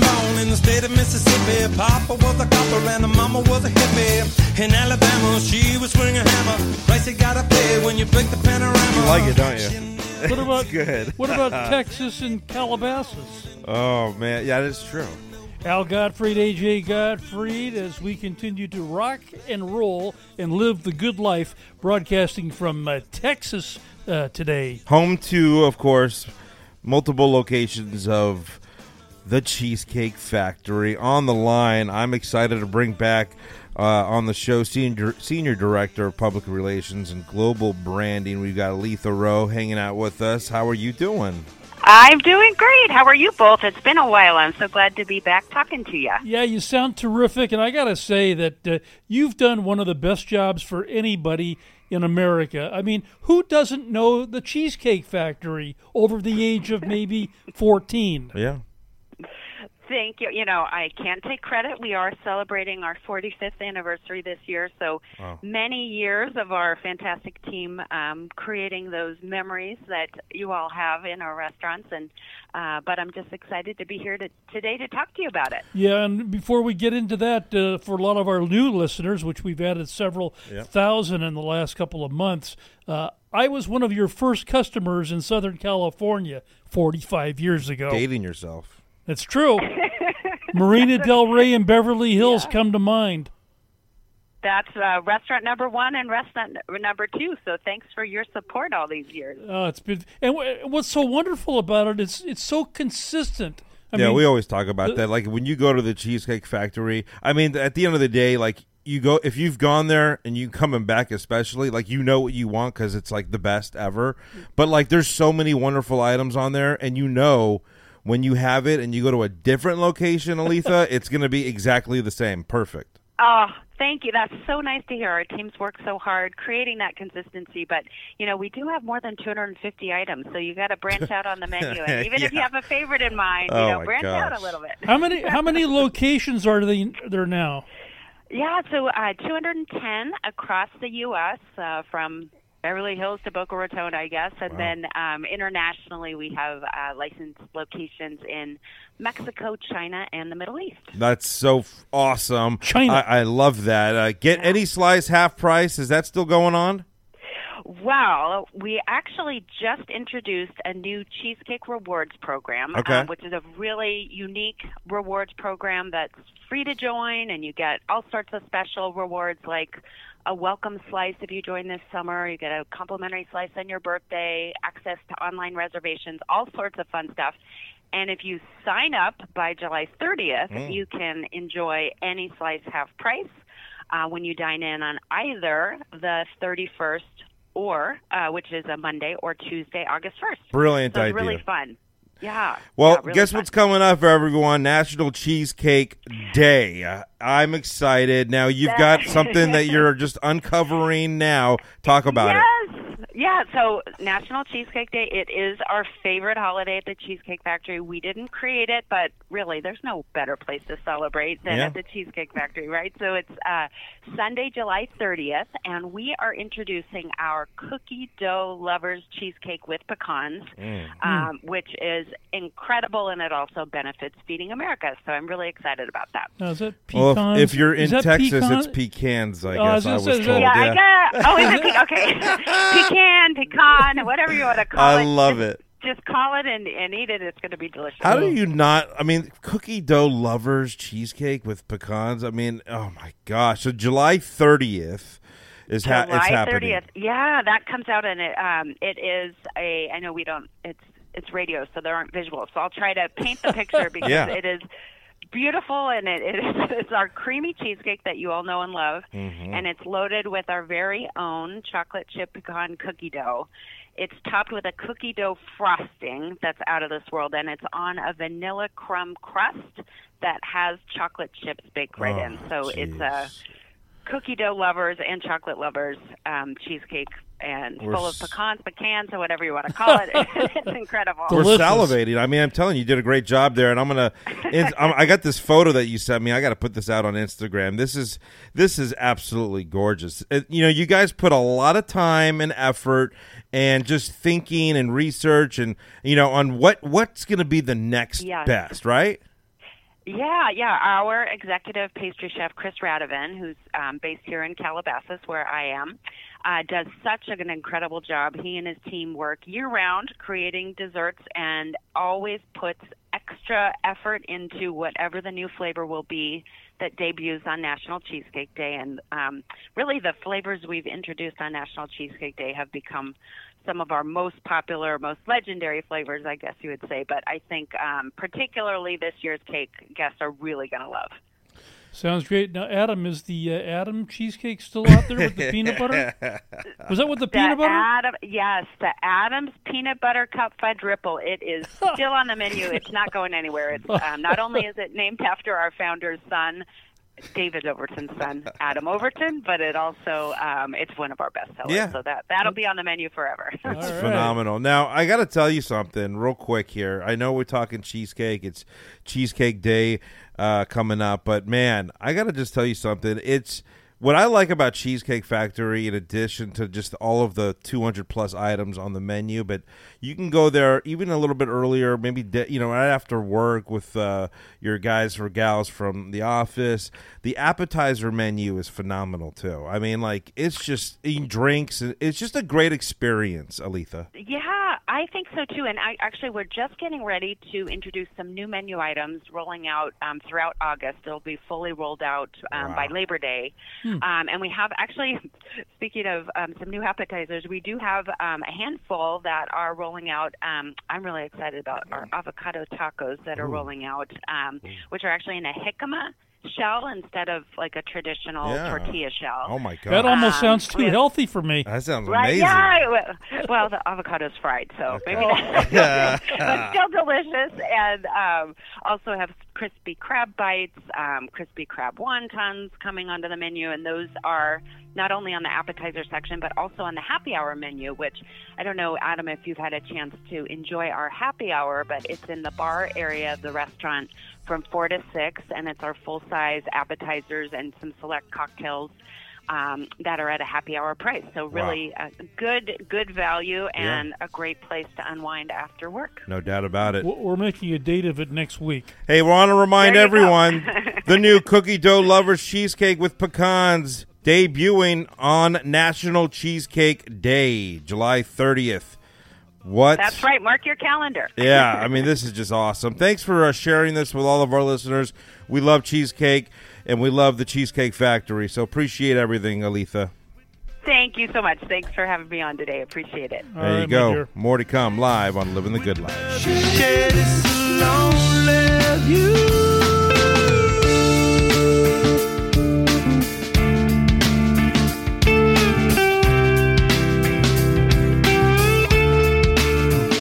getting born in the state of Mississippi. Papa was a copper and the mama was a hippie. In Alabama, she was swinging a hammer. Price you gotta pay when you break the panorama. You like it, don't you? What about It's good. What about Texas and Calabasas? Oh man, yeah, that's true. Al Gottfried, AJ Gottfried, as we continue to rock and roll and live the good life, broadcasting from uh, Texas uh, today. Home to, of course, multiple locations of the Cheesecake Factory. On the line, I'm excited to bring back uh, on the show senior senior director of public relations and global branding. We've got Letha Rowe hanging out with us. How are you doing? I'm doing great. How are you both? It's been a while. I'm so glad to be back talking to you. Yeah, you sound terrific, and I got to say that uh, you've done one of the best jobs for anybody in America. I mean, who doesn't know the Cheesecake Factory over the age of maybe 14? Yeah. Thank you. You know, I can't take credit. We are celebrating our 45th anniversary this year, so Wow. many years of our fantastic team um, creating those memories that you all have in our restaurants. And uh, but I'm just excited to be here to, today to talk to you about it. Yeah, and before we get into that, uh, for a lot of our new listeners, which we've added several Yep. thousand in the last couple of months, uh, I was one of your first customers in Southern California 45 years ago. Dating yourself. It's true. Marina Del Rey and Beverly Hills come to mind. That's uh, restaurant number one and restaurant number two. So thanks for your support all these years. Oh, it's been, and what's so wonderful about it is it's so consistent. I yeah, mean, we always talk about the- that. Like when you go to the Cheesecake Factory, I mean, at the end of the day, like you go if you've gone there and you coming back, especially like you know what you want because it's like the best ever. But like, there's so many wonderful items on there, and you know when you have it and you go to a different location, Aletha, it's going to be exactly the same. Perfect. Oh, thank you. That's so nice to hear. Our teams work so hard creating that consistency, but you know we do have more than 250 items, so you got to branch out on the menu. And even if you have a favorite in mind, Oh, you know, my branch out a little bit. how many how many locations are they there now? Yeah, so uh, 210 across the U.S. Uh, from Beverly Hills to Boca Raton, I guess, and Wow. then um, internationally we have uh, licensed locations in Mexico, China, and the Middle East. That's so f- awesome. China. I, I love that. Uh, get any slice half price. Is that still going on? Well, we actually just introduced a new Cheesecake Rewards program, Okay. um, which is a really unique rewards program that's free to join, and you get all sorts of special rewards like a welcome slice if you join this summer. You get a complimentary slice on your birthday, access to online reservations, all sorts of fun stuff. And if you sign up by July 30th, Mm. you can enjoy any slice half price uh, when you dine in on either the 31st or, uh, which is a Monday, or Tuesday, August 1st. Brilliant so it's idea. really fun. Yeah. Well, yeah, really guess fun. what's coming up for everyone? National Cheesecake Day. I'm excited. Now you've got something that you're just uncovering now. Talk about it. Yes. Yeah, so National Cheesecake Day, it is our favorite holiday at the Cheesecake Factory. We didn't create it, but really, there's no better place to celebrate than Yeah. at the Cheesecake Factory, right? So it's uh, Sunday, July 30th, and we are introducing our cookie dough lovers cheesecake with pecans, Mm. um, which is incredible, and it also benefits Feeding America. So I'm really excited about that. Now, is that Well, if, if you're in Texas, pecan? it's pecans. I Oh, I was guess I was is that- told. Yeah, yeah. I got. Oh, is it pe- okay? Pecan, pecan, whatever you want to call I it. love just, it. Just call it and, and eat it. It's going to be delicious. How do you not? I mean, cookie dough lovers cheesecake with pecans. I mean, oh my gosh! So July 30th is ha- July 30th. Yeah, that comes out and it um it is a I know we don't it's it's radio so there aren't visuals. So I'll try to paint the picture because Yeah. it is beautiful and it, it is it's our creamy cheesecake that you all know and love Mm-hmm. and it's loaded with our very own chocolate chip pecan cookie dough. It's topped with a cookie dough frosting that's out of this world and it's on a vanilla crumb crust that has chocolate chips baked right in. Oh, So it's a cookie dough lovers and chocolate lovers um, cheesecake and We're full of pecans, pecans, or whatever you want to call it. it's incredible. We're Delicious. salivating. I mean, I'm telling you, you did a great job there, and I'm gonna. I'm, I got this photo that you sent me. I got to put this out on Instagram. This is this is absolutely gorgeous. It- you know, you guys put a lot of time and effort and just thinking and research and you know on what what's going to be the next Yes. best, right? Yeah, yeah. Our executive pastry chef, Chris Radovan, who's um, based here in Calabasas, where I am, uh, does such an incredible job. He and his team work year round creating desserts and always puts extra effort into whatever the new flavor will be that debuts on National Cheesecake Day. And um, really, the flavors we've introduced on National Cheesecake Day have become some of our most popular, most legendary flavors, I guess you would say. But I think um, particularly this year's cake guests are really going to love. Sounds great. Now, Adam, is the uh, Adam cheesecake still out there with the peanut butter? Was that with the, The peanut butter? Adam, yes, the Adams peanut butter cup fudge ripple. It is still on the menu. It's not going anywhere. It's um, not only is it named after our founder's son, David Overton's son, Adam Overton, but it also um, it's one of our best sellers. Yeah. So that that'll be on the menu forever. It's right. phenomenal. Now, I got to tell you something real quick here. I know we're talking cheesecake. It's Cheesecake Day uh, coming up, but man, I got to just tell you something. It's what I like about Cheesecake Factory, in addition to just all of the 200 plus items on the menu, but you can go there even a little bit earlier, maybe de- you know right after work with uh, your guys or gals from the office. The appetizer menu is phenomenal too. I mean, like it's just eating drinks. It's just a great experience, Aletha. Yeah, I think so too. And I actually we're just getting ready to introduce some new menu items rolling out um, throughout August. It'll be fully rolled out um, by Labor Day. Um, and we have actually, speaking of um, some new appetizers, we do have um, a handful that are rolling out. Um, I'm really excited about our avocado tacos that are rolling out, um, which are actually in a jicama shell instead of like a traditional Yeah. tortilla shell. Oh my god, That almost Um, sounds too with- healthy for me. that sounds Right? amazing. Yeah. Well- Well, the avocado's fried, so maybe not. but still delicious. And um, also have crispy crab bites, um, crispy crab wontons coming onto the menu, and those are not only on the appetizer section but also on the happy hour menu. Which I don't know, Adam, if you've had a chance to enjoy our happy hour, but it's in the bar area of the restaurant from four to six, and it's our full size appetizers and some select cocktails um, that are at a happy hour price. So really, a good good value and a great place to unwind after work. No doubt about it. We're making a date of it next week. Hey, we want to remind There you go. everyone the new cookie dough lovers cheesecake with pecans debuting on National Cheesecake Day, July 30th. What? That's right. Mark your calendar. Yeah, I mean, this is just awesome. Thanks for uh, sharing this with all of our listeners. We love cheesecake and we love the Cheesecake Factory. So appreciate everything, Aletha. Thank you so much. Thanks for having me on today. Appreciate it. All There you right, my go. dear. More to come live on Living the Good Life.